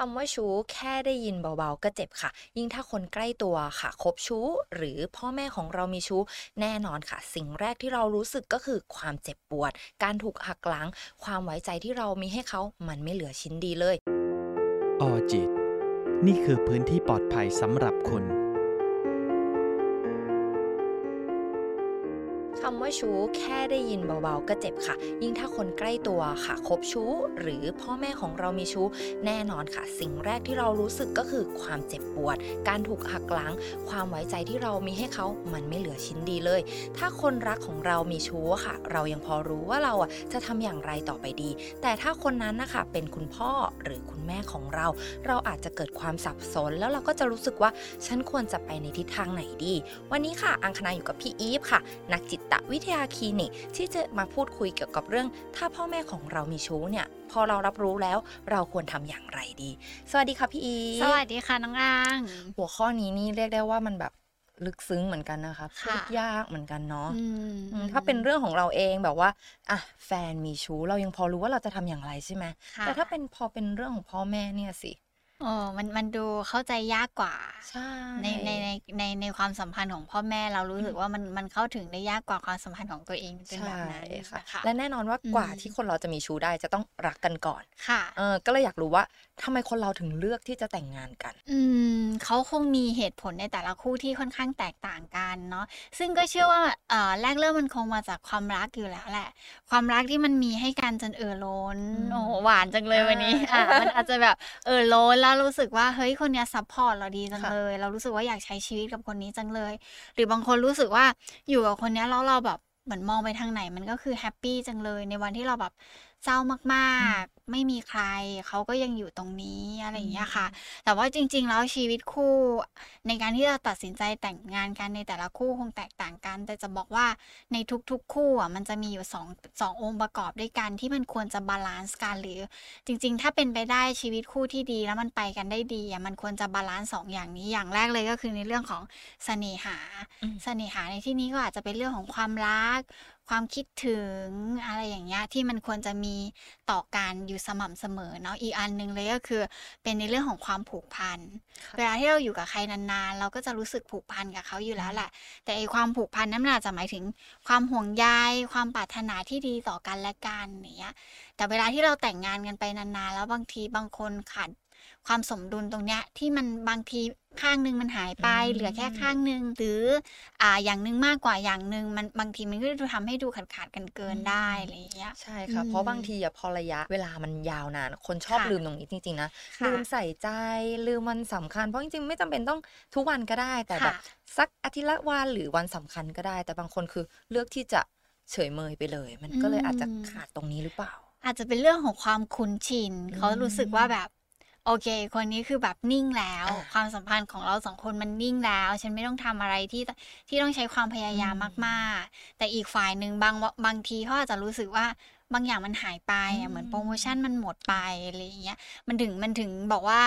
คำว่าชู้แค่ได้ยินเบาๆ ก็เจ็บค่ะ ยิ่งถ้าคนใกล้ตัวค่ะ คบชู้ หรือพ่อแม่ของเรามีชู้ แน่นอนค่ะ สิ่งแรกที่เรารู้สึกก็คือความเจ็บปวด การถูกหักหลัง ความไว้ใจที่เรามีให้เขา มันไม่เหลือชิ้นดีเลย ออจิต นี่คือพื้นที่ปลอดภัยสำหรับคุณ คำว่าชู้แค่ได้ยินเบาๆก็เจ็บค่ะ ยิ่งถ้าคนใกล้ตัวค่ะคบชู้ หรือพ่อแม่ของเรามีชู้แน่นอนค่ะ สิ่งแรกที่เรารู้สึกก็คือความเจ็บปวด การถูกหักหลัง ความไว้ใจที่เรามีให้เขามันไม่เหลือชิ้นดีเลย ถ้าคนรักของเรามีชู้ค่ะ เรายังพอรู้ว่าเราอะจะทำอย่างไรต่อไปดี แต่ถ้าคนนั้นนะคะเป็นคุณพ่อหรือคุณแม่ของเรา เราอาจจะเกิดความสับสน แล้วเราก็จะรู้สึกว่าฉันควรจะไปในทิศทางไหนดี วันนี้ค่ะ อังคณาอยู่กับพี่อีฟค่ะ นักจิตวิทยาคลินิก ที่จะมาพูดคุยเกี่ยวกับเรื่อง ถ้าพ่อแม่ของเรามีชู้เนี่ยพอเรารับรู้แล้วเราควรทำอย่างไรดี สวัสดีค่ะพี่อีฟสวัสดีค่ะน้องอาง หัวข้อนี้นี่เรียกได้ว่ามันแบบลึกซึ้งเหมือนกันนะคะพูค่ะดยากเหมือนกันเนาะอืมอืมถ้าเป็นเรื่องของเราเองแบบว่าอะแฟนมีชู้เรายังพอรู้ว่าเราจะทำอย่างไรใช่ไหมค่ะแต่ถ้าเป็นพอเป็นเรื่องของพ่อแม่เนี่ยสิ โอ้มันมันดูเข้าใจยากกว่า ใช่ ในในในในในความสัมพันธ์ของพ่อแม่เรารู้สึกว่ามันมันเข้าถึงได้ยากกว่าความสัมพันธ์ของตัวเองเป็นแบบใช่นั้นค่ะนะคะและแน่นอนว่าอืมกว่าที่คนเราจะมีชู้ได้จะต้องรักกันก่อน ค่ะ เออก็เลยอยากรู้ว่าทำไมคนเราถึงเลือกที่จะแต่งงานกัน อืมเขาคงมีเหตุผลในแต่ละคู่ที่ค่อนข้างแตกต่างกันเนาะ ซึ่งก็เชื่อว่าเอ่อแรกเริ่มมันคงมาจากความรักอยู่แล้วแหละ ความรักที่มันมีให้กันจนเอ่อล้นอืมโอ้โหหวานจังเลยวันนี้ อ่าอะมันอาจจะแบบเอ่อล้นแล้วรู้สึกว่าเฮ้ยคนเนี้ย support เราดีจังค่ะเลย เรารู้สึกว่าอยากใช้ชีวิตกับคนนี้จังเลย หรือบางคนรู้สึกว่าอยู่กับคนเนี้ยแล้วเราแบบเหมือนมองไปทางไหนมันก็คือ happy จังเลยในวันที่เราแบบเศร้ามากๆ ไม่มีใคร เขาก็ยังอยู่ตรงนี้อะไรอย่างเงี้ยค่ะ แต่ว่าจริง ๆ แล้วชีวิตคู่ ในการที่จะตัดสินใจแต่งงานกันในแต่ละคู่คงแตกต่างกัน แต่จะบอกว่าในทุกๆ คู่อะมันจะมีอยู่สองสององค์ประกอบด้วยกันที่มันควรจะ balance กันหรือ จริง ๆ ถ้าเป็นไปได้ชีวิตคู่ที่ดีแล้วมันไปกันได้ดีอะมันควรจะบาลานซ์สองอย่างนี้อย่างแรกเลยก็คือในเรื่องของเสน่หาอืมเสน่หาในที่นี้ก็อาจจะเป็นเรื่องของความรัก ความคิดถึงอะไรอย่างเงี้ยที่มันควรจะมีต่อกันอยู่สม่ำเสมอเนาะอีกอันหนึ่งเลยก็คือ เป็นในเรื่องของความผูกพันค่ะเวลาที่เราอยู่กับใครนานๆ เราก็จะรู้สึกผูกพันกับเขาอยู่แล้วแหละ แต่ไอความผูกพันนั้นมันอาจจะหมายถึงความห่วงใยความปรารถนาที่ดีต่อกันและกันอย่างเงี้ยแต่เวลาที่เราแต่งงานกันไปนานๆ แล้วบางทีบางคนขาด ความสมดุลตรงเนี้ยที่มันบางทีข้างหนึงมันหายไปอืมเหลือแค่ข้างหนึง หรืออ่าอย่างหนึงมากกว่าอย่างหนึ่งมันบางทีมันก็จะทำให้ดูขาดขาดๆกันเกินได้อะไรอย่างเงี้ยใช่ค่ะอืมเพราะบางทีอะพอระยะเวลามันยาวนาน คนชอบค่ะลืมตรงนี้จริงๆนะค่ะลืมใส่ใจลืมวันสำคัญเพราะจริงๆไม่จำเป็นต้องทุกวันก็ได้ แต่แบบค่ะสักอาทิตย์ละวันหรือวันสำคัญก็ได้ แต่บางคนคือเลือกที่จะเฉยเมยไปเลย มันก็เลยอาจจะอืมขาดตรงนี้หรือเปล่า อาจจะเป็นเรื่องของความคุ้นชินอืมเขารู้สึกว่าแบบ โอเค คนนี้คือแบบนิ่งแล้วอ่าความสัมพันธ์ของเราสองคนมันนิ่งแล้ว ฉันไม่ต้องทำอะไรที่ที่ต้องใช้ความพยายามอืมมาก ๆ แต่อีกฝ่ายหนึ่งบางบางทีเขาอาจจะรู้สึกว่าบางอย่างมันหายไปอือะมเหมือนโปรโมชั่นมันหมดไปอะไรอย่างเงี้ยมันถึงมันถึงบอกว่า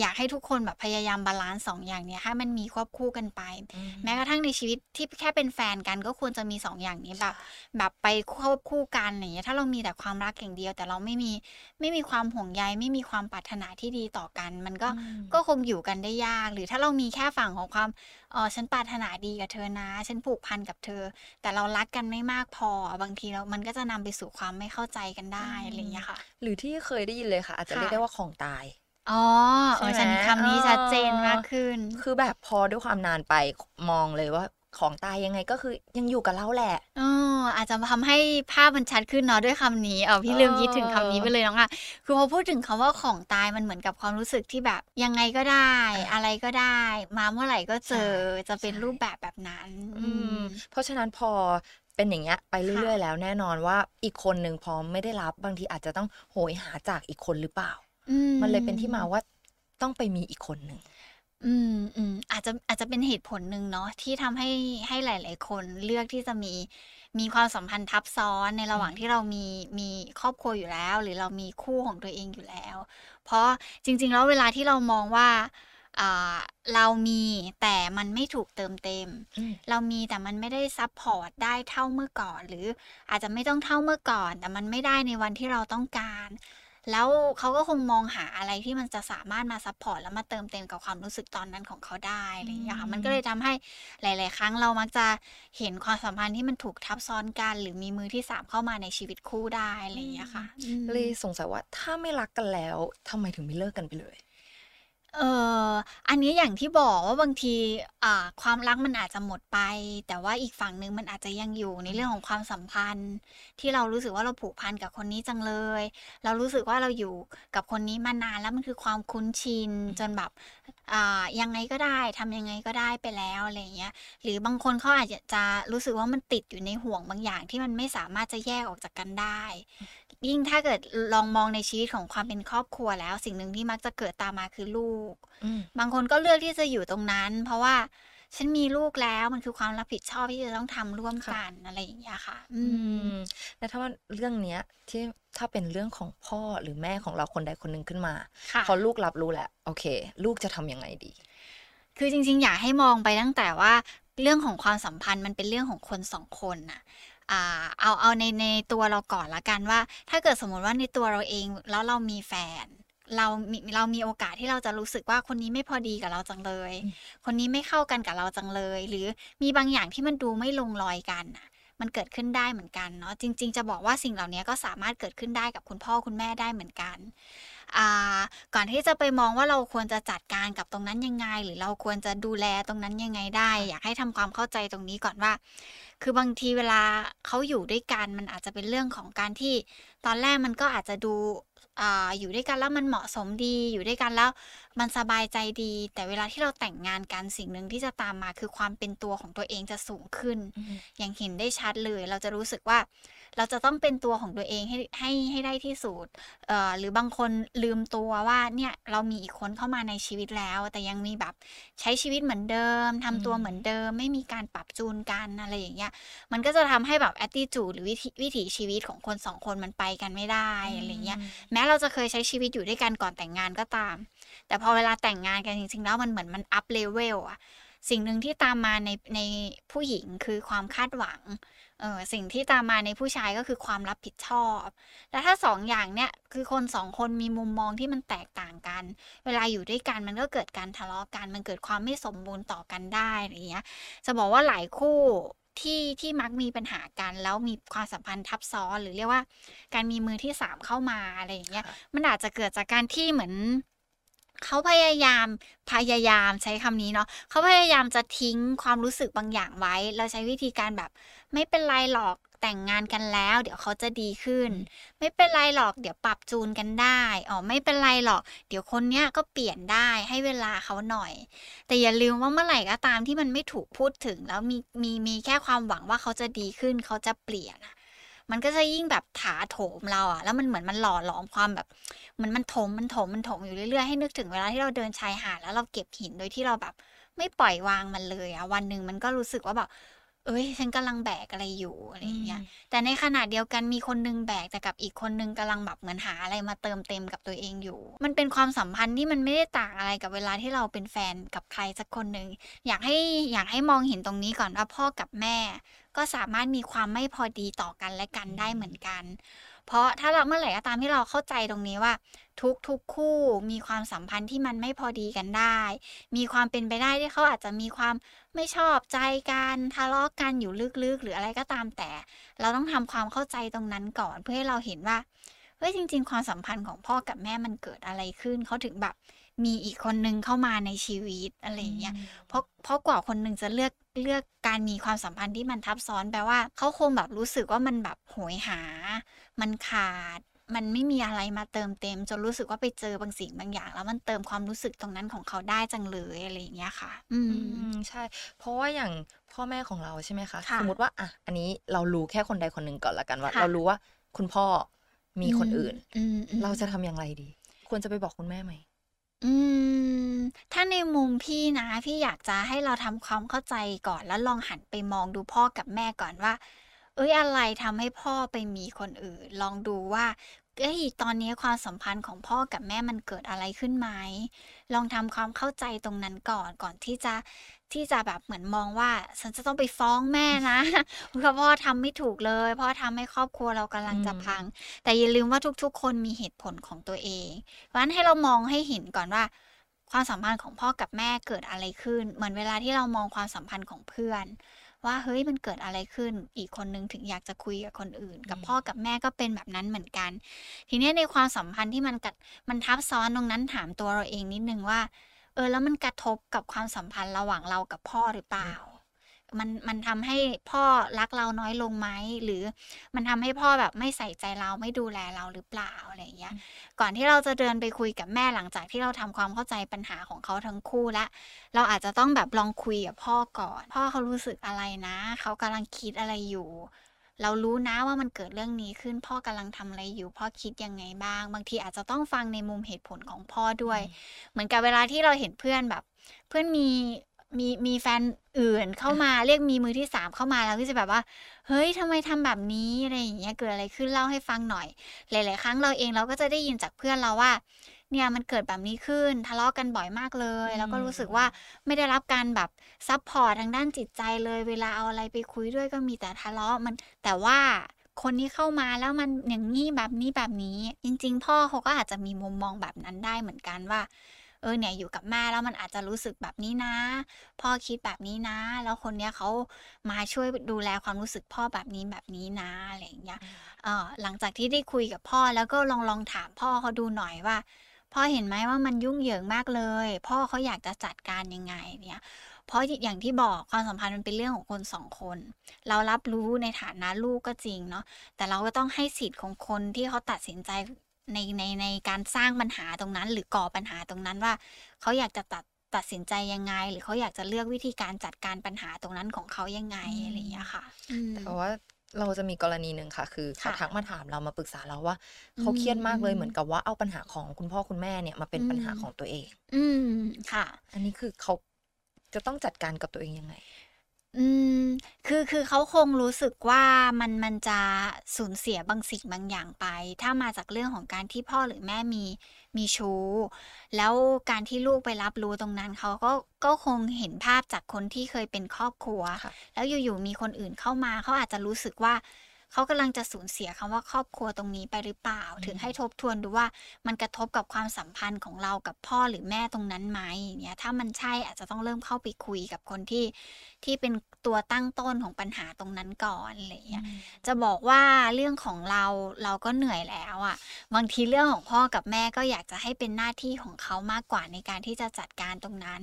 อยากให้ทุกคนแบบพยายาม balance สองอย่างเนี้ยให้มันมีควบคู่กันไปอืมแม้กระทั่งในชีวิตที่แค่เป็นแฟนกันก็ควรจะมีสองอย่างนี้แบบแบบไปควบคู่กันอย่างเงี้ยถ้าเรามีแต่ความรักอย่างเดียว แต่เราไม่มีไม่มีความห่วงใยไม่มีความปรารถนาที่ดีต่อกัน มันก็อืมก็คงอยู่กันได้ยาก หรือถ้าเรามีแค่ฝั่งของความเออฉันปรารถนาดีกับเธอนะ ฉันผูกพันกับเธอ แต่เรารักกันไม่มากพอ บางทีเรามันก็จะนำไปสู่ความไม่เข้าใจกันได้อะไรอย่างเงี้ยค่ะ หรือที่เคยได้ยินเลยค่ะ อาจจะค่ะเรียกได้ว่าของตาย อ๋อเออใช่ฉันไหมคำนี้ชัดเจนเออมากขึ้น คือแบบพอด้วยความนานไปมองเลยว่าของตายยังไงก็คือยังอยู่กับเราแหละเอออาจจะทำให้ภาพมันชัดขึ้นเนาะด้วยคำนี้เออพี่ลืมคิดถึงคำนี้ไปเลยน้องอะคือพอพูดถึงคำว่าของตายมันเหมือนกับความรู้สึกที่แบบยังไงก็ได้อะอะไรก็ได้ มาเมื่อไหร่ก็เจอใช่จะเป็นใช่รูปแบบแบบนั้น อืม เพราะฉะนั้นพอเป็นอย่างเงี้ยไปเรื่อยๆแล้วแน่นอนว่าอีกคนหนึ่งพอไม่ได้รับบางทีอาจจะต้องโหยหาจากอีกคนหรือเปล่าอื มันเลยเป็นที่มาว่าต้องไปมีอีกคนหนึ่งอืมอืมอาจจะอาจจะเป็นเหตุผลหนึ่งเนาะที่ทำให้ให้หลาย ๆ คนเลือกที่จะมีมีความสัมพันธ์ทับซ้อนในระหว่างที่เรามีมีครอบครัวอยู่แล้ว หรือเรามีคู่ของตัวเองอยู่แล้ว เพราะจริง ๆ แล้วเวลาที่เรามองว่าอ่าเรามีแต่มันไม่ถูกเติมเต็มอืมเรามีแต่มันไม่ได้ support ได้เท่าเมื่อก่อน หรืออาจจะไม่ต้องเท่าเมื่อก่อน แต่มันไม่ได้ในวันที่เราต้องการ แล้วเขาก็คงมองหาอะไรที่มันจะสามารถมาซัปพอร์ตแล้วมาเติมเต็มกับความรู้สึกตอนนั้นของเขาได้อะไรอย่างเงี้ยค่ะมันก็เลยทำให้หลาย ๆ ครั้งเรามักจะเห็นความสัมพันธ์ที่มันถูกทับซ้อนกัน หรือมีมือที่สามเข้ามาในชีวิตคู่ได้อะไรอย่างเงี้ยค่ะอืมเลยสงสัยว่าถ้าไม่รักกันแล้วทำไมถึงไม่เลิกกันไปเลย เอออันนี้อย่างที่บอกว่าบางที อ่า ความรักมันอาจจะหมดไป แต่ว่าอีกฝั่งหนึ่งมันอาจจะยังอยู่ในเรื่องของความสัมพันธ์ ที่เรารู้สึกว่าเราผูกพันกับคนนี้จังเลย เรารู้สึกว่าเราอยู่กับคนนี้มานานแล้วมันคือความคุ้นชินจนแบบยังไงก็ได้ทำยังไงก็ได้ไปแล้วอะไรอย่างเงี้ย หรือบางคนเขาอาจจะจะรู้สึกว่ามันติดอยู่ในห่วงบางอย่างที่มันไม่สามารถจะแยกออกจากกันได้ ยิ่งถ้าเกิดลองมองในชีวิตของความเป็นครอบครัวแล้ว สิ่งหนึ่งที่มักจะเกิดตามมาคือลูกอืมบางคนก็เลือกที่จะอยู่ตรงนั้น เพราะว่า ฉันมีลูกแล้วมันคือความรับผิดชอบที่จะต้องทำร่วมค่ะกันอะไรอย่างเงี้ยค่ะ อือืมมแล้วถ้าว่าเรื่องเนี้ยที่ถ้าเป็นเรื่องของพ่อหรือแม่ของเราคนใดคนหนึ่งขึ้นมาค่ะพอลูกรับรู้แล้วโอเค ลูกจะทำยังไงดี คือจริง ๆ อยากให้มองไปตั้งแต่ว่าเรื่องของความสัมพันธ์มันเป็นเรื่องของคนสองคนน่ะอ่าเอาเอาในในตัวเราก่อนละกันว่า ถ้าเกิดสมมติว่าในตัวเราเองแล้วเรามีแฟน เรามีเรามีโอกาสที่เราจะรู้สึกว่าคนนี้ไม่พอดีกับเราจังเลยอืมคนนี้ไม่เข้ากันกับเราจังเลย หรือมีบางอย่างที่มันดูไม่ลงรอยกันน่ะมันเกิดขึ้นได้เหมือนกันเนาะจริง ๆ จะบอกว่าสิ่งเหล่านี้ก็สามารถเกิดขึ้นได้กับคุณพ่อคุณแม่ได้เหมือนกันอ่าก่อนที่จะไปมองว่าเราควรจะจัดการกับตรงนั้นยังไง หรือเราควรจะดูแลตรงนั้นยังไงได้ อยากให้ทำความเข้าใจตรงนี้ก่อนว่า คือบางทีเวลาเขาอยู่ด้วยกันมันอาจจะเป็นเรื่องของการที่ ตอนแรกมันก็อาจจะดู อ่าอยู่ด้วยกันแล้วมันเหมาะสมดีอยู่ด้วยกันแล้วมันสบายใจดี แต่เวลาที่เราแต่งงานกันสิ่งหนึ่งที่จะตามมาคือความเป็นตัวของตัวเองจะสูงขึ้น อย่างเห็นได้ชัดเลย เราจะรู้สึกว่า เราจะต้องเป็นตัวของตัวเองให้ให้ให้ได้ที่สุดเอ่อหรือบางคนลืมตัวว่าเนี่ยเรามีอีกคนเข้ามาในชีวิตแล้ว แต่ยังมีแบบใช้ชีวิตเหมือนเดิมทำตัวอืมเหมือนเดิม ไม่มีการปรับจูนกันอะไรอย่างเงี้ยมันก็จะทำให้แบบ attitude หรือวิถีวิถีชีวิตของคนสองคนมันไปกันไม่ได้อะไรเงี้ยแม้เราจะเคยใช้ชีวิตอยู่ด้วยกันก่อนแต่งงานก็ตาม แต่พอเวลาแต่งงานกันจริงๆแล้วมันเหมือนมัน up level อะ สิ่งหนึ่งที่ตามมาในในผู้หญิงคือความคาดหวังเออสิ่งที่ตามมาในผู้ชายก็คือความรับผิดชอบ แล้วถ้าสองอย่างเนี่ยคือคนสองคนมีมุมมองที่มันแตกต่างกัน เวลาอยู่ด้วยกันมันก็เกิดการทะเลาะกัน มันเกิดความไม่สมบูรณ์ต่อกันได้อะไรเงี้ย จะบอกว่าหลายคู่ที่ที่มักมีปัญหากัน แล้วมีความสัมพันธ์ทับซ้อนหรือเรียกว่า การมีมือที่สามเข้ามาอะไรอย่างเงี้ยค่ะมันอาจจะเกิดจากการที่เหมือน เขาพยายามพยายามใช้คำนี้เนาะเขาพยายามจะทิ้งความรู้สึกบางอย่างไว้ เราใช้วิธีการแบบ ไม่เป็นไรหรอกแต่งงานกันแล้ว เดี๋ยวเขาจะดีขึ้น ไม่เป็นไรหรอก เดี๋ยวปรับจูนกันได้อ๋อไม่เป็นไรหรอก เดี๋ยวคนเนี้ยก็เปลี่ยนได้ให้เวลาเขาหน่อย แต่อย่าลืมว่าเมื่อไหร่ก็ตามที่มันไม่ถูกพูดถึง แล้วมีมีมีแค่ความหวังว่าเขาจะดีขึ้น เขาจะเปลี่ยนอะ มันก็จะยิ่งแบบถาโถมเราอะแล้วมันเหมือนมันหล่อหลอมความแบบเหมือนมันถมมันถมมันถมอยู่เรื่อยๆให้นึกถึงเวลาที่เราเดินชายหาดแล้วเราเก็บหินโดยที่เราแบบ ไม่ปล่อยวางมันเลยอะวันหนึ่งมันก็รู้สึกว่าแบบเอ้ยฉันกำลังแบกอะไรอยู่อะไรอย่างเงี้ย แต่ในขณะเดียวกันมีคนนึงแบกแต่กับอีกคนนึงกำลังแบบเหมือนหาอะไรมาเติมเต็มกับตัวเองอยู่ มันเป็นความสัมพันธ์ที่มันไม่ได้ต่างอะไรกับเวลาที่เราเป็นแฟนกับใครสักคนหนึ่งอยากให้อยากให้มองเห็นตรงนี้ก่อนว่าพ่อกับแม่ ก็สามารถมีความไม่พอดีต่อกันและกันได้เหมือนกัน เพราะถ้าเราเมื่อไหร่ก็ตามที่เราเข้าใจตรงนี้ว่า ทุกทุกๆคู่มีความสัมพันธ์ที่มันไม่พอดีกันได้ มีความเป็นไปได้ที่เขาอาจจะมีความไม่ชอบใจกันทะเลาะกันอยู่ลึกๆ หรืออะไรก็ตามแต่ เราต้องทำความเข้าใจตรงนั้นก่อนเพื่อให้เราเห็นว่าเฮ้ยจริง ๆ ความสัมพันธ์ของพ่อกับแม่มันเกิดอะไรขึ้นเขาถึงแบบมีอีกคนนึงเข้ามาในชีวิตอะไรอย่างเงี้ย เพราะเพราะกว่าคนหนึ่งจะเลือก เลือกการมีความสัมพันธ์ที่มันทับซ้อนแปลว่าเขาคงแบบรู้สึกว่ามันแบบโหยหา มันขาด มันไม่มีอะไรมาเติมเต็ม จนรู้สึกว่าไปเจอบางสิ่งบางอย่าง แล้วมันเติมความรู้สึกตรงนั้นของเขาได้จังเลยอะไรอย่างเงี้ยค่ะ อือืมมใช่ เพราะว่าอย่างพ่อแม่ของเราใช่ไหมคะค่ะสมมติว่าอะอันนี้เรารู้แค่คนใดคนหนึ่งก่อนละกันว่าค่ะเรารู้ว่าคุณพ่อมีคนอื่นอืมอืมเราจะทำอย่างไรดี ควรจะไปบอกคุณแม่ไหม อืม ถ้าในมุมพี่นะ พี่อยากจะให้เราทำความเข้าใจก่อน แล้วลองหันไปมองดูพ่อกับแม่ก่อนว่า เอ้ย อะไรทำให้พ่อไปมีคนอื่น ลองดูว่า เอ้ย ตอนนี้ความสัมพันธ์ของพ่อกับแม่มันเกิดอะไรขึ้นไหม ลองทำความเข้าใจตรงนั้นก่อน ก่อนที่จะ ที่จะแบบเหมือนมองว่า ฉันจะต้องไปฟ้องแม่นะเพราะพ่อทำไม่ถูกเลยพ่อทำให้ครอบครัวเรากำลังจะอืมพัง แต่อย่าลืมว่าทุกๆ คนมีเหตุผลของตัวเองเพราะฉะนั้นให้เรามองให้เห็นก่อนว่า ความสัมพันธ์ของพ่อกับแม่เกิดอะไรขึ้น เหมือนเวลาที่เรามองความสัมพันธ์ของเพื่อน ว่าเฮ้ยมันเกิดอะไรขึ้น อีกคนนึงถึงอยากจะคุยกับคนอื่น กับอืมพ่อกับแม่ก็เป็นแบบนั้นเหมือนกัน ทีเนี้ยในความสัมพันธ์ที่มันกัดมันทับซ้อนตรงนั้นถามตัวเราเองนิดนึงว่า เออ แล้วมันกระทบกับความสัมพันธ์ระหว่างเรากับพ่อหรือเปล่า มันมันทำให้พ่อรักเราน้อยลงไหมหรือมันทำให้พ่อแบบไม่ใส่ใจเราไม่ดูแลเราหรือเปล่าอะไรอย่างเงี้ย ก่อนที่เราจะเดินไปคุยกับแม่หลังจากที่เราทำความเข้าใจปัญหาของเขาทั้งคู่แล้วเราอาจจะต้องแบบลองคุยกับพ่อก่อน พ่อเขารู้สึกอะไรนะ เขากำลังคิดอะไรอยู่ เรารู้นะว่ามันเกิดเรื่องนี้ขึ้นพ่อกำลังทำอะไรอยู่ พ่อคิดยังไงบ้าง บางทีอาจจะต้องฟังในมุมเหตุผลของพ่อด้วย เหมือนกับเวลาที่เราเห็นเพื่อนแบบ เพื่อนมีมีมีแฟนอื่นเข้ามาเรียกมีมือที่สามเข้ามาเราก็จะแบบว่า เฮ้ยทำไมทำแบบนี้อะไรอย่างเงี้ยเกิดอะไรขึ้นเล่าให้ฟังหน่อย หลาย ๆ ครั้งเราเองเราก็จะได้ยินจากเพื่อนเราว่า เนี่ยมันเกิดแบบนี้ขึ้นทะเลาะกันบ่อยมากเลย แล้วก็รู้สึกว่าไม่ได้รับการแบบ support ทางด้านจิตใจเลย เวลาเอาอะไรไปคุยด้วยก็มีแต่ทะเลาะมันแต่ว่าคนนี้เข้ามาแล้วมันอย่างนี้แบบนี้แบบนี้ จริง ๆ พ่อเขาก็อาจจะมีมุมมองแบบนั้นได้เหมือนกันว่าเออเนี่ยอยู่กับแม่แล้วมันอาจจะรู้สึกแบบนี้นะ พ่อคิดแบบนี้นะ แล้วคนเนี้ยเขามาช่วยดูแลความรู้สึกพ่อแบบนี้แบบนี้นะอะไรอย่างเงี้ยเอ่อหลังจากที่ได้คุยกับพ่อแล้วก็ลองลองถามพ่อเขาดูหน่อยว่า พ่อเห็นไหมว่ามันยุ่งเหยิงมากเลย พ่อเขาอยากจะจัดการยังไงเนี่ยเพราะอย่างที่บอกความสัมพันธ์มันเป็นเรื่องของคนสองคน เรารับรู้ในฐานะลูกก็จริงเนาะแต่เราก็ต้องให้สิทธิ์ของคนที่เขาตัดสินใจในในในการสร้างปัญหาตรงนั้น หรือก่อปัญหาตรงนั้นว่าเขาอยากจะตัดตัดสินใจยังไง หรือเขาอยากจะเลือกวิธีการจัดการปัญหาตรงนั้นของเขายังไงอืมอะไรอย่างเงี้ยค่ะอืมแต่ว่า เราจะมีกรณีหนึ่งค่ะ คือเขาค่ะทักมาถามเรามาปรึกษาเราว่าเขาเครียดมากเลยอืมเหมือนกับว่าเอาปัญหาของคุณพ่อคุณแม่เนี่ยมาเป็นอืมปัญหาของตัวเอง อืมค่ะ อันนี้คือเขาจะต้องจัดการกับตัวเองยังไง อืม คือ คือเขาคงรู้สึกว่า มัน มันจะสูญเสียบางสิ่งบางอย่างไป ถ้ามาจากเรื่องของการที่พ่อหรือแม่มี มีชู้ แล้วการที่ลูกไปรับรู้ตรงนั้น เขาก็ ก็คงเห็นภาพจากคนที่เคยเป็นครอบครัว ค่ะ แล้วอยู่ ๆ มีคนอื่นเข้ามา เขาอาจจะรู้สึกว่า เขากำลังจะสูญเสียคำว่าครอบครัวตรงนี้ไปหรือเปล่าอืมถึงให้ทบทวนดูว่ามันกระทบกับความสัมพันธ์ของเรากับพ่อหรือแม่ตรงนั้นไหมอย่างเงี้ยถ้ามันใช่อาจจะต้องเริ่มเข้าไปคุยกับคนที่ที่เป็น ตัวตั้งต้นของปัญหาตรงนั้นก่อนอะไรอย่างเงี้ยจะบอกว่าเรื่องของเราเราก็เหนื่อยแล้วอะ่ะ บางทีเรื่องของพ่อกับแม่ก็อยากจะให้เป็นหน้าที่ของเขามากกว่าในการที่จะจัดการตรงนั้น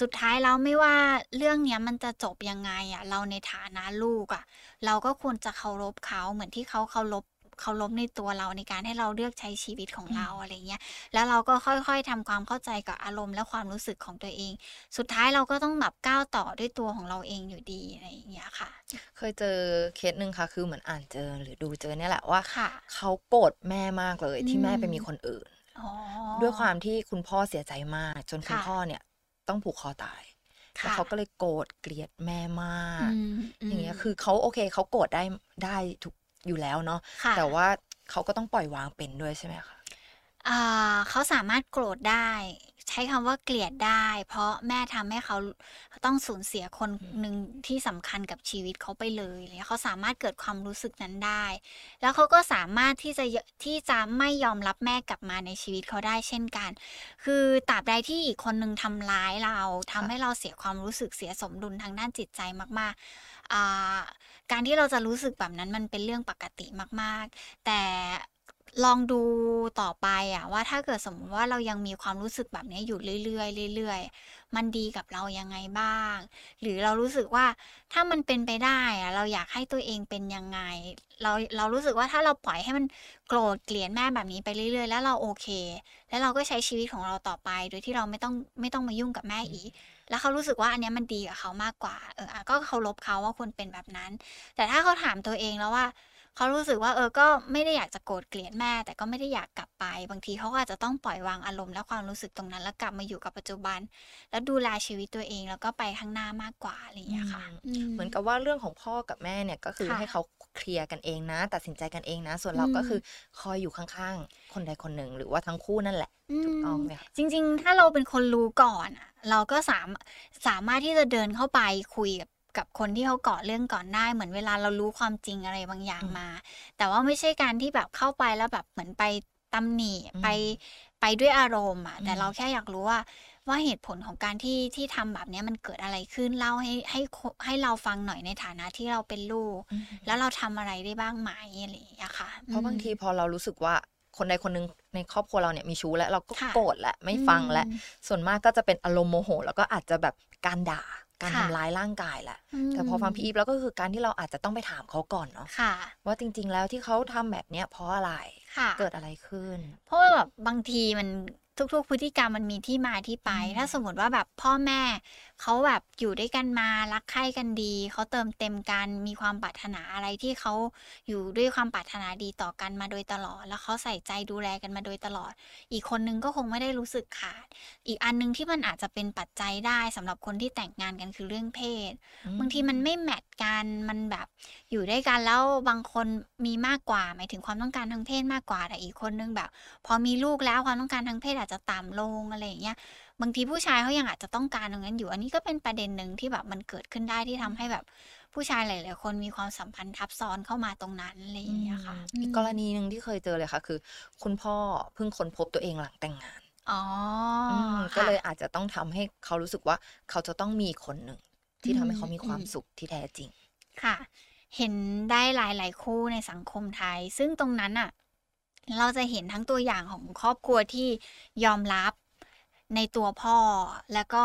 สุดท้ายแล้วไม่ว่าเรื่องเนี้ยมันจะจบยังไงอะ่ะ เราในฐานะลูกอะ่ะ เราก็ควรจะเคารพเขาเหมือนที่เขาเคารพ เคารพในตัวเราในการให้เราเลือกใช้ชีวิตของเราอะไรเงี้ย แล้วเราก็ค่อยๆทำความเข้าใจกับอารมณ์และความรู้สึกของตัวเอง สุดท้ายเราก็ต้องแบบก้าวต่อด้วยตัวของเราเองอยู่ดีอะไรอย่างเงี้ยค่ะ เคยเจอเคสหนึ่งค่ะ คือเหมือนอ่านเจอหรือดูเจอเนี่ยแหละว่าค่ะเขาโกรธแม่มากเลยที่แม่ไปอืมมีคนอื่นอ๋อด้วยความที่คุณพ่อเสียใจมาก จนคุณค่ะพ่อเนี่ยต้องผูกคอตายค่ะแล้วเขาก็เลยโกรธเกลียดแม่มากอืมอย่างเงี้ยคือเขาโอเคเขาโกรธได้ได้ทุก อยู่แล้วเนาะค่ะแต่ว่าเขาก็ต้องปล่อยวางเป็นด้วยใช่ไหมคะอ่าเขาสามารถโกรธได้ ใช้คำว่าเกลียดได้ เพราะแม่ทำให้เขาต้องสูญเสียคนหนึ่งที่สำคัญกับชีวิตเขาไปเลยเนี่ยเขาสามารถเกิดความรู้สึกนั้นได้ แล้วเขาก็สามารถที่จะที่จะไม่ยอมรับแม่กลับมาในชีวิตเขาได้เช่นกัน คือตราบใดที่อีกคนหนึ่งทำร้ายเราทำให้เราเสียความรู้สึกเสียสมดุลทางด้านจิตใจมากๆอ่า การที่เราจะรู้สึกแบบนั้นมันเป็นเรื่องปกติมาก ๆ แต่ลองดูต่อไปอะว่าถ้าเกิดสมมติว่าเรายังมีความรู้สึกแบบนี้อยู่เรื่อยๆเรื่อยๆ มันดีกับเรายังไงบ้าง หรือเรารู้สึกว่าถ้ามันเป็นไปได้อะเราอยากให้ตัวเองเป็นยังไง เราเรารู้สึกว่าถ้าเราปล่อยให้มันโกรธเกลียดแม่แบบนี้ไปเรื่อยๆ แล้วเราโอเค แล้วเราก็ใช้ชีวิตของเราต่อไป โดยที่เราไม่ต้องไม่ต้องมายุ่งกับแม่อีก แล้วเขารู้สึกว่าอันนี้มันดีกับเขามากกว่า เอออะก็เคารพเขาว่าควรเป็นแบบนั้น แต่ถ้าเขาถามตัวเองแล้วว่า เขารู้สึกว่าเออก็ไม่ได้อยากจะโกรธเกลียดแม่ แต่ก็ไม่ได้อยากกลับไป บางทีเขาก็อาจจะต้องปล่อยวางอารมณ์และความรู้สึกตรงนั้นแล้วกลับมาอยู่กับปัจจุบัน แล้วดูแลชีวิตตัวเองแล้วก็ไปข้างหน้ามากกว่าอะไรอย่างเงี้ยค่ะอืเหมือนกับว่าเรื่องของพ่อกับแม่เนี่ยก็คือค่ะให้เขาเคลียร์กันเองนะ ตัดสินใจกันเองนะ ส่วนเราอืมก็คือคอยอยู่ข้างๆ คนใดคนหนึ่ง หรือว่าทั้งคู่นั่นแหละถูกต้องไหมคะจริง ๆ ถ้าเราเป็นคนรู้ก่อนอะเราก็สามสามารถที่จะเดินเข้าไปคุยกับ กับคนที่เขาเกาะเรื่องก่อนได้เหมือนเวลาเรารู้ความจริงอะไรบางอย่างอืมมา แต่ว่าไม่ใช่การที่แบบเข้าไปแล้วแบบเหมือนไปตำหนิอืมไปไปด้วยอารมณ์อะแต่อืมเราแค่อยากรู้ว่าว่าเหตุผลของการที่ที่ทำแบบเนี้ยมันเกิดอะไรขึ้นเล่าให้ให้คนให้เราฟังหน่อยในฐานะที่เราเป็นลูกอืมแล้วเราทำอะไรได้บ้างไหมอะไรอย่างเงี้ยค่ะ เพราะบางทีพอเรารู้สึกว่าคนใดคนหนึ่งในครอบครัวเราเนี่ยมีชู้แล้วเราก็ค่ะโกรธและไม่ฟังและอืมส่วนมากก็จะเป็นอารมณ์โมโห แล้วก็อาจจะแบบการด่า การค่ะทำร้ายร่างกายแหละ แต่พอฟังพี่อีฟแล้วก็คือการที่เราอาจจะต้องไปถามเขาก่อนเนาะค่ะว่าจริง ๆ แล้วที่เขาทำแบบเนี้ยเพราะอะไรค่ะเกิดอะไรขึ้น เพราะว่าแบบบางทีมันทุกๆ พฤติกรรมมันมีที่มาที่ไปอืมถ้าสมมติว่าแบบพ่อแม่ เขาแบบอยู่ด้วยกันมารักใคร่กันดี เขาเติมเต็มกันมีความปรารถนาอะไรที่เขาอยู่ด้วยความปรารถนาดีต่อกันมาโดยตลอด แล้วเขาใส่ใจดูแลกันมาโดยตลอด อีกคนนึงก็คงไม่ได้รู้สึกขาด อีกอันนึงที่มันอาจจะเป็นปัจจัยได้สำหรับคนที่แต่งงานกันคือเรื่องเพศ บางทีมันไม่แมทกันมันแบบอยู่ด้วยกันแล้วบางคนมีมากกว่า หมายถึงความต้องการทางเพศมากกว่าแต่อีกคนนึงแบบ พอมีลูกแล้วความต้องการทางเพศอาจจะต่ำลงอะไรอย่างเงี้ย บางทีผู้ชายเขายังอาจจะต้องการตรงนั้นอยู่ อันนี้ก็เป็นประเด็นหนึ่งที่แบบมันเกิดขึ้นได้ที่ทำให้แบบผู้ชายหลาย ๆ คนมีความสัมพันธ์ทับซ้อนเข้ามาตรงนั้นอะไรอย่างเงี้ยค่ะ อีกกรณีหนึ่งที่เคยเจอเลยค่ะ คือ คุณพ่อเพิ่งค้นพบตัวเองหลังแต่งงานอ๋อมค่ะก็เลยอาจจะต้องทำให้เขารู้สึกว่าเขาจะต้องมีคนหนึ่งที่ทำให้เขามีความอืมสุขที่แท้จริง ค่ะ เห็นได้หลาย ๆ คู่ในสังคมไทย ซึ่งตรงนั้นอะเราจะเห็นทั้งตัวอย่างของครอบครัวที่ยอมรับ ในตัวพ่อแล้วก็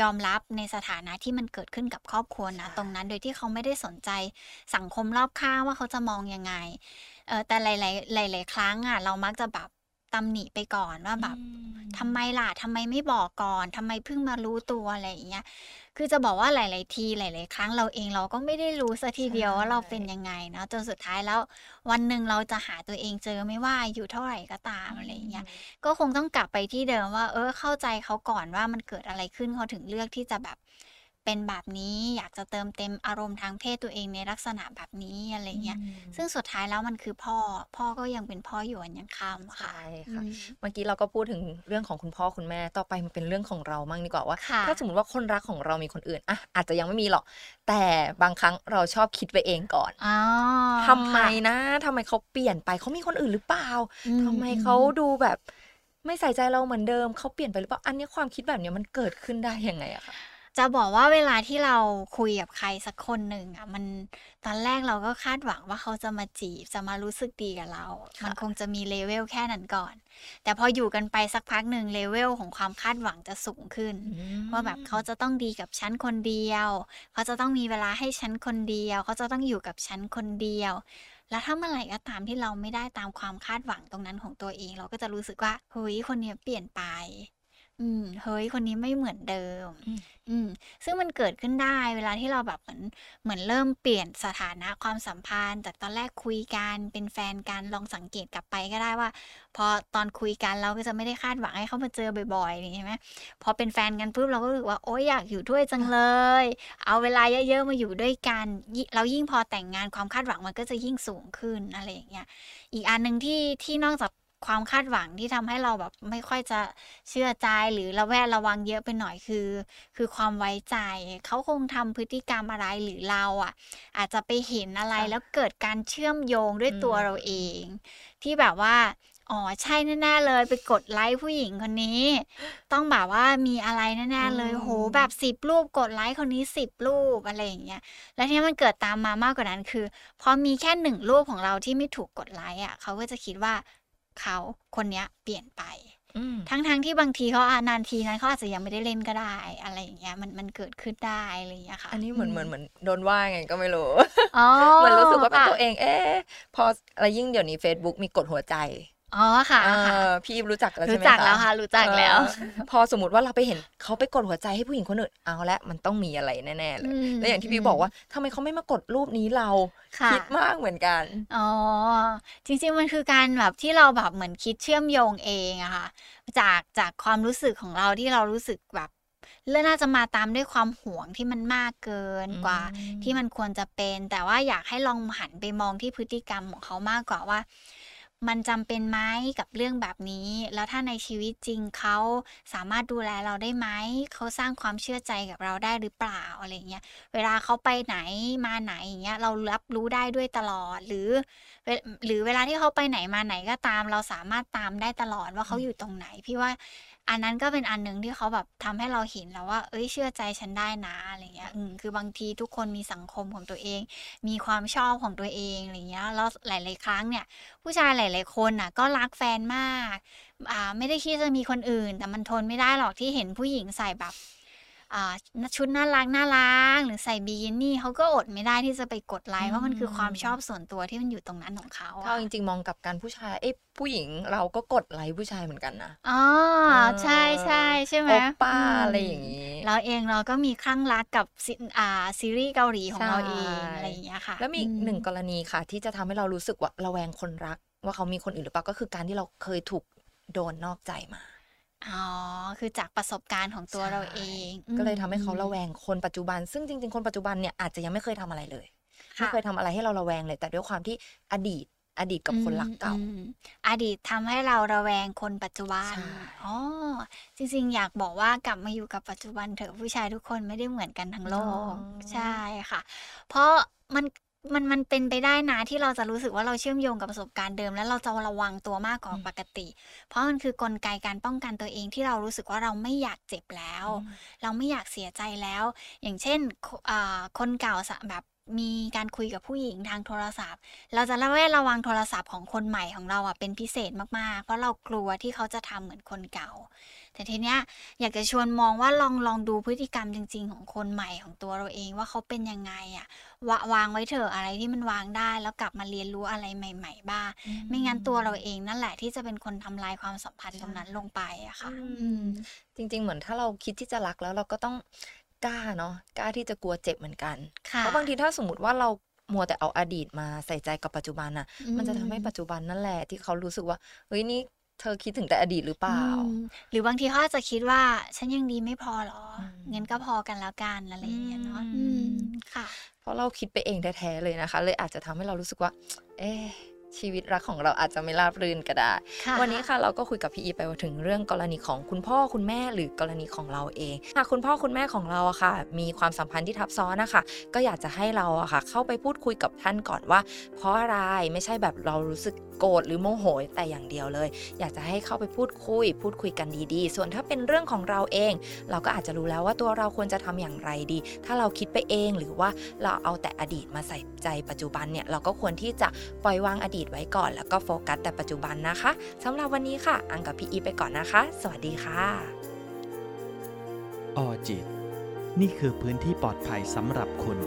ยอมรับในสถานะที่มันเกิดขึ้นกับครอบครัวนะตรงนั้นโดยที่เขาไม่ได้สนใจสังคมรอบข้างว่าเขาจะมองยังไงเออแต่หลาย ๆ หลาย ๆ ครั้งอะเรามักจะแบบ ตำหนิไปก่อนว่าแบบทำไมล่ะทำไมไม่บอกก่อนทำไมเพิ่งมารู้ตัวอะไรอย่างเงี้ยคือจะบอกว่าหลาย ๆ ทีหลาย ๆ ครั้งเราเองเราก็ไม่ได้รู้สัทีเดียวว่าเราเป็นยังไงเนาะจนสุดท้ายแล้ว วันหนึ่งเราจะหาตัวเองเจอไม่ว่าอายู่เท่าไหร่ก็ตามอะไรอย่างเงี้ยก็คงต้องกลับไปที่เดิมว่า เออเข้าใจเขาก่อนว่ามันเกิดอะไรขึ้นเขาถึงเลือกที่จะแบบ เป็นแบบนี้อยากจะเติมเต็มอารมณ์ทางเพศตัวเองในลักษณะแบบนี้อะไรเงี้ยซึ่งสุดท้ายแล้วมันคือพ่อ พ่อก็ยังเป็นพ่ออยู่อันยังคำอะค่ะใช่ค่ะอืมเมื่อกี้เราก็พูดถึงเรื่องของคุณพ่อคุณแม่ต่อไปมันเป็นเรื่องของเรามั่งดีกว่าว่าค่ะถ้าสมมติว่าคนรักของเรามีคนอื่นอะอาจจะยังไม่มีหรอก แต่บางครั้งเราชอบคิดไปเองก่อนอ๋อทำไมค่ะนะทำไมเขาเปลี่ยนไปเขามีคนอื่นหรือเปล่าอืทำไมเขาดูแบบไม่ใส่ใจเราเหมือนเดิมเขาเปลี่ยนไปหรือเปล่าอันนี้ความคิดแบบเนี้ยมันเกิดขึ้นได้ยังไงอะคะ จะบอกว่าเวลาที่เราคุยกับใครสักคนหนึ่งอะมันตอนแรกเราก็คาดหวังว่าเขาจะมาจีบจะมารู้สึกดีกับเราค่ะมันคงจะมีเลเวลแค่นั้นก่อน แต่พออยู่กันไปสักพักหนึ่งเลเวลของความคาดหวังจะสูงขึ้น ว่าแบบเขาจะต้องดีกับฉันคนเดียว เขาจะต้องมีเวลาให้ฉันคนเดียว เขาจะต้องอยู่กับฉันคนเดียว แล้วถ้าเมื่อไหร่ก็ตามที่เราไม่ได้ตามความคาดหวังตรงนั้นของตัวเอง เราก็จะรู้สึกว่าเฮ้ยคนเนี้ยเปลี่ยนไป อืม เฮ้ย คนนี้ไม่เหมือนเดิม อืม อืม ซึ่งมันเกิดขึ้นได้เวลาที่เราแบบเหมือนเหมือนเริ่มเปลี่ยนสถานะความสัมพันธ์ จากตอนแรกคุยกันเป็นแฟนกันลองสังเกตกลับไปก็ได้ว่า พอตอนคุยกันเราก็จะไม่ได้คาดหวังให้เขามาเจอบ่อยๆนี่ใช่ไหมพอเป็นแฟนกันปุ๊บเราก็รู้สึกว่าโอ๊ยอยากอยู่ด้วยจังเลย เอาเวลาเยอะๆมาอยู่ด้วยกันยิ่งเรายิ่งพอแต่งงานความคาดหวังมันก็จะยิ่งสูงขึ้นอะไรอย่างเงี้ยอีกอันหนึ่งที่ที่นอกจาก ความคาดหวังที่ทำให้เราแบบไม่ค่อยจะเชื่อใจหรือระแวดระวังเยอะไปหน่อยคือ คือความไว้ใจ เขาคงทำพฤติกรรมอะไรหรือเราอะ อาจจะไปเห็นอะไรค่ะแล้วเกิดการเชื่อมโยงด้วยตัวอืมเราเอง ที่แบบว่าอ๋อใช่แน่ๆเลยไปกดไลค์ผู้หญิงคนนี้ ต้องแบบว่ามีอะไรแน่ๆเลยโหแบบสิบรูปกดไลค์คนนี้สิบรูปอะไรอย่างเงี้ยแล้วที่มันเกิดตามมามากกว่านั้นคือพอมีแค่หนึ่งรูปของเราที่ไม่ถูกกดไลค์อะเขาก็จะคิดว่า เขาคนเนี้ยเปลี่ยนไปอืมทั้งๆที่บางทีเขาอ่านานทีนั้นเขาอาจจะยังไม่ได้เล่นก็ได้ อะไรอย่างเงี้ยมันมันเกิดขึ้นได้อะไรอย่างเงี้ยค่ะ อันนี้เหมือนเหมือนเหมือนโดนว่าไงก็ไม่รู้อ๋อเหมือนรู้สึกว่าเป็นค่ะตัวเอง เอ๊ะพออะไรยิ่งเดี๋ยวนี้ Facebook มีกดหัวใจ อ๋อค่ะเอค่ะอพี่อีฟรู้จักแล้วใช่รู้ไหมจักคะแล้วค่ะ รู้จักแล้วเออพอสมมติว่าเราไปเห็นเขาไปกดหัวใจให้ผู้หญิงคนอื่นเอาละมันต้องมีอะไรแน่ๆเลยอืมแล้วอย่างที่พี่บอกว่าทำไมเขาไม่มากดรูปนี้เราค่ะคิดมากเหมือนกันอ๋อจริงๆมันคือการแบบที่เราแบบเหมือนคิดเชื่อมโยงเองอะค่ะ จากจากความรู้สึกของเราที่เรารู้สึกแบบเรื่องน่าจะมาตามด้วยความหวงที่มันมากเกินกว่าอืมที่มันควรจะเป็น แต่ว่าอยากให้ลองหันไปมองที่พฤติกรรมของเขามากกว่าว่า มันจำเป็นไหมกับเรื่องแบบนี้ แล้วถ้าในชีวิตจริงเขาสามารถดูแลเราได้ไหม เขาสร้างความเชื่อใจกับเราได้หรือเปล่าอะไรเงี้ย เวลาเขาไปไหนมาไหนอย่างเงี้ย เรารับรู้ได้ด้วยตลอด หรือเวหรือเวลาที่เขาไปไหนมาไหนก็ตาม เราสามารถตามได้ตลอดว่าเขาอยู่ตรงไหน พี่ว่า อันนั้นก็เป็นอันหนึ่งที่เขาแบบทำให้เราเห็นแล้วว่า เอ้ยเชื่อใจฉันได้นะอะไรเงี้ยอืมคือบางทีทุกคนมีสังคมของตัวเอง มีความชอบของตัวเองอะไรเงี้ยแล้วหลาย ๆ ครั้งเนี่ย ผู้ชายหลาย ๆ คนน่ะ ก็รักแฟนมาก อ่า ไม่ได้คิดจะมีคนอื่น แต่มันทนไม่ได้หรอกที่เห็นผู้หญิงใส่แบบ ชุดน่ารักน่ารักหรือใส่บิกินี่เขาก็อดไม่ได้ที่จะไปกดไลค์เพราะมันคือความชอบส่วนตัวที่มันอยู่ตรงนั้นของเขาถ้าอะเอาจริงๆมองกับการผู้ชายเอ้ยผู้หญิงเราก็กดไลค์ผู้ชายเหมือนกันนะอ๋อเออใช่ใช่ใช่ไหมโอปป้าอืมอะไรอย่างนี้เราเองเราก็มีคลั่งรักกับซีอ่าซีรีส์เกาหลีของใช่เราเองอะไรอย่างเงี้ยค่ะ แล้วมีอีกอืหนึ่งกรณีค่ะ ที่จะทำให้เรารู้สึกว่าระแวงคนรัก ว่าเขามีคนอื่นหรือเปล่าก็คือการที่เราเคยถูกโดนนอกใจมา อ๋อ คือจากประสบการณ์ของตัวเราเองใช่ก็เลยทำให้เขาอืมระแวงคนปัจจุบัน ซึ่งจริง ๆ คนปัจจุบันเนี่ยอาจจะยังไม่เคยทำอะไรเลยค่ะไม่เคยทำอะไรให้เราระแวงเลย แต่ด้วยความที่อดีตอดีตกับคนรักเก่าอืมอดีตทำให้เราระแวงคนปัจจุบันใช่อ๋อ จริงๆ อยากบอกว่ากลับมาอยู่กับปัจจุบันเถอะผู้ชายทุกคนไม่ได้เหมือนกันทั้งโลก ใช่ค่ะ เพราะมัน มันมันเป็นไปได้นะที่เราจะรู้สึกว่าเราเชื่อมโยงกับประสบการณ์เดิม แล้วเราจะระวังตัวมากกว่าปกติ เพราะมันคือกลไกการป้องกันตัวเองที่เรารู้สึกว่าเราไม่อยากเจ็บแล้ว เราไม่อยากเสียใจแล้ว อย่างเช่นคอ่าคนเก่าสะแบบมีการคุยกับผู้หญิงทางโทรศัพท์ เราจะระแวดระวังโทรศัพท์ของคนใหม่ของเราอะเป็นพิเศษมากๆ เพราะเรากลัวที่เขาจะทำเหมือนคนเก่า แต่ทีเนี้ยอยากจะชวนมองว่าลองลองดูพฤติกรรมจริง ๆ ของคนใหม่ของตัวเราเองว่าเขาเป็นยังไงอะวะวางไว้เถอะอะไรที่มันวางได้ แล้วกลับมาเรียนรู้อะไรใหม่ ๆ บ้าง ไม่งั้นตัวเราเองนั่นแหละที่จะเป็นคนทำลายความสัมพันธ์ตรงนั้นลงไปอะค่ะอืมจริง ๆ เหมือนถ้าเราคิดที่จะรักแล้วเราก็ต้องกล้าเนาะกล้าที่จะกลัวเจ็บเหมือนกันค่ะเพราะบางทีถ้าสมมติว่าเรามัวแต่เอาอดีตมาใส่ใจกับปัจจุบันน่ะ มันจะทำให้ปัจจุบันนั่นแหละที่เขารู้สึกว่าเฮ้ยนี่ เธอคิดถึงแต่อดีตหรือเปล่าอืมหรือบางทีเขาอาจจะคิดว่า ฉันยังดีไม่พอหรออืมงั้นก็พอกันแล้วกันอะไรอย่างเงี้ยเนาะอืมอืมค่ะ เพราะเราคิดไปเองแท้ๆเลยนะคะ เลยอาจจะทำให้เรารู้สึกว่า เอ๊ะ ชีวิตรักของเราอาจจะไม่ราบรื่นก็ได้ค่ะวันนี้ค่ะเราก็คุยกับพี่อีไปถึงเรื่องกรณีของคุณพ่อคุณแม่หรือกรณีของเราเองหากคุณพ่อคุณแม่ของเราอะค่ะ มีความสัมพันธ์ที่ทับซ้อนนะคะก็อยากจะให้เราอะค่ะ เข้าไปพูดคุยกับท่านก่อนว่า เพราะอะไรไม่ใช่แบบเรารู้สึกโกรธหรือโมโหแต่อย่างเดียวเลย อยากจะให้เข้าไปพูดคุย พูดคุยกันดีๆ ส่วนถ้าเป็นเรื่องของเราเอง เราก็อาจจะรู้แล้วว่าตัวเราควรจะทำอย่างไรดี ถ้าเราคิดไปเองหรือว่าเราเอาแต่อดีตมาใส่ใจปัจจุบันเนี่ยเราก็ควรที่จะปล่อยวางอดีตไว้ก่อน แล้วก็โฟกัสแต่ปัจจุบันนะคะสำหรับวันนี้ค่ะ อังกับพี่อีไปก่อนนะคะ สวัสดีค่ะออจิต นี่คือพื้นที่ปลอดภัยสำหรับคุณ